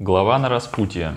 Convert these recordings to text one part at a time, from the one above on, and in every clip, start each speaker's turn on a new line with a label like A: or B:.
A: Глава на распутье.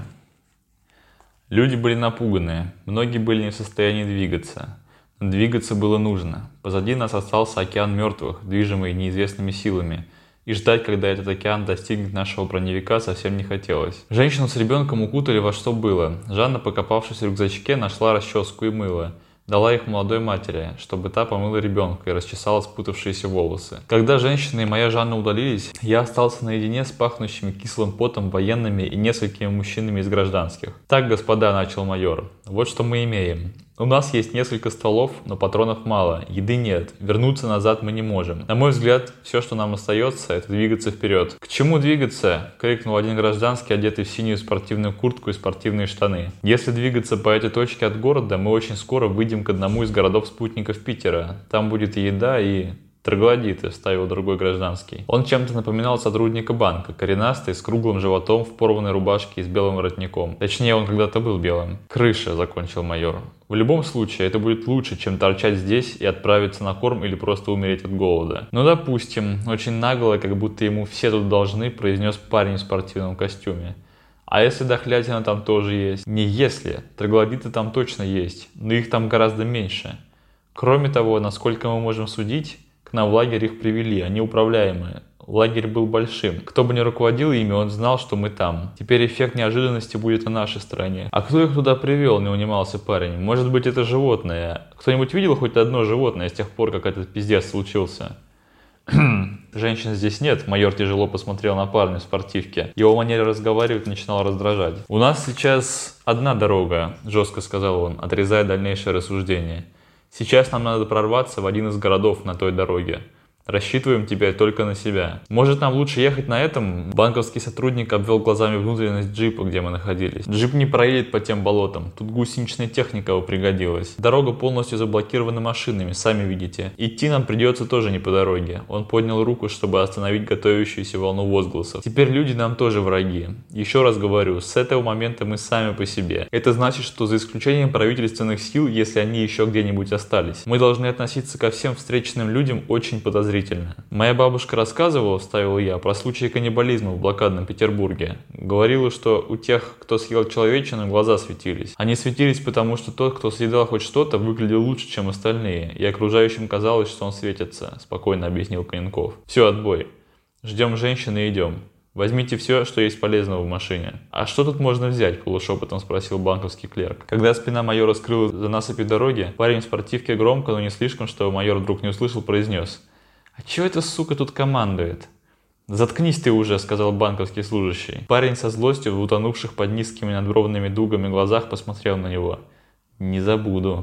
A: Люди были напуганы, многие были не в состоянии двигаться. Но двигаться было нужно. Позади нас остался океан мертвых, движимый неизвестными силами. И ждать, когда этот океан достигнет нашего броневика, совсем не хотелось. Женщину с ребенком укутали во что было. Жанна, покопавшись в рюкзачке, нашла расческу и мыло. Дала их молодой матери, чтобы та помыла ребенка и расчесала спутавшиеся волосы. Когда женщина и моя Жанна удалились, я остался наедине с пахнущими кислым потом военными и несколькими мужчинами из гражданских. «Так, господа», — начал майор, — «вот что мы имеем. У нас есть несколько столов, но патронов мало, еды нет, вернуться назад мы не можем. На мой взгляд, все, что нам остается, это двигаться вперед. «К чему двигаться?» — крикнул один гражданский, одетый в синюю спортивную куртку и спортивные штаны. «Если двигаться по этой точке от города, мы очень скоро выйдем к одному из городов-спутников Питера. Там будет еда, и Троглодиты, ставил другой гражданский. Он чем-то напоминал сотрудника банка, коренастый, с круглым животом, в порванной рубашке и с белым воротником. Точнее, он когда-то был белым. Крыша, закончил майор. В любом случае, это будет лучше, чем торчать здесь и отправиться на корм или просто умереть от голода. Ну, допустим, очень нагло, как будто ему все тут должны, произнес парень в спортивном костюме. А если дохлятина там тоже есть? Не если, троглодиты там точно есть, но их там гораздо меньше. Кроме того, насколько мы можем судить, к нам в лагерь их привели, они управляемые. Лагерь был большим. Кто бы ни руководил ими, он знал, что мы там. Теперь эффект неожиданности будет на нашей стороне. А кто их туда привел, не унимался парень. Может быть, это животное. Кто-нибудь видел хоть одно животное с тех пор, как этот пиздец случился? Женщин здесь нет. Майор тяжело посмотрел на парня в спортивке. Его манера разговаривать начинала раздражать. «У нас сейчас одна дорога», – жестко сказал он, отрезая дальнейшее рассуждение. Сейчас нам надо прорваться в один из городов на той дороге. Рассчитываем теперь только на себя. Может нам лучше ехать на этом? Банковский сотрудник обвел глазами внутренность джипа, где мы находились. Джип не проедет по тем болотам. Тут гусеничная техника его пригодилась. Дорога полностью заблокирована машинами, сами видите. Идти нам придется тоже не по дороге. Он поднял руку, чтобы остановить готовящуюся волну возгласов. Теперь люди нам тоже враги. Еще раз говорю, с этого момента мы сами по себе. Это значит, что за исключением правительственных сил, если они еще где-нибудь остались, мы должны относиться ко всем встреченным людям очень подозрительно подозрительно. Моя бабушка рассказывала, вставил я, про случаи каннибализма в блокадном Петербурге. Говорила, что у тех, кто съел человечину, глаза светились. Они светились потому, что тот, кто съедал хоть что-то, выглядел лучше, чем остальные, и окружающим казалось, что он светится, спокойно объяснил Коненков. Все, отбой. Ждем женщины и идем. Возьмите все, что есть полезного в машине. А что тут можно взять? Полушепотом спросил банковский клерк. Когда спина майора скрылась за насыпи дороги, парень в спортивке громко, но не слишком, чтобы майор вдруг не услышал, произнес. «А чего эта сука тут командует?» «Заткнись ты уже», — сказал банковский служащий. Парень со злостью в утонувших под низкими надбровными дугами глазах посмотрел на него. «Не забуду».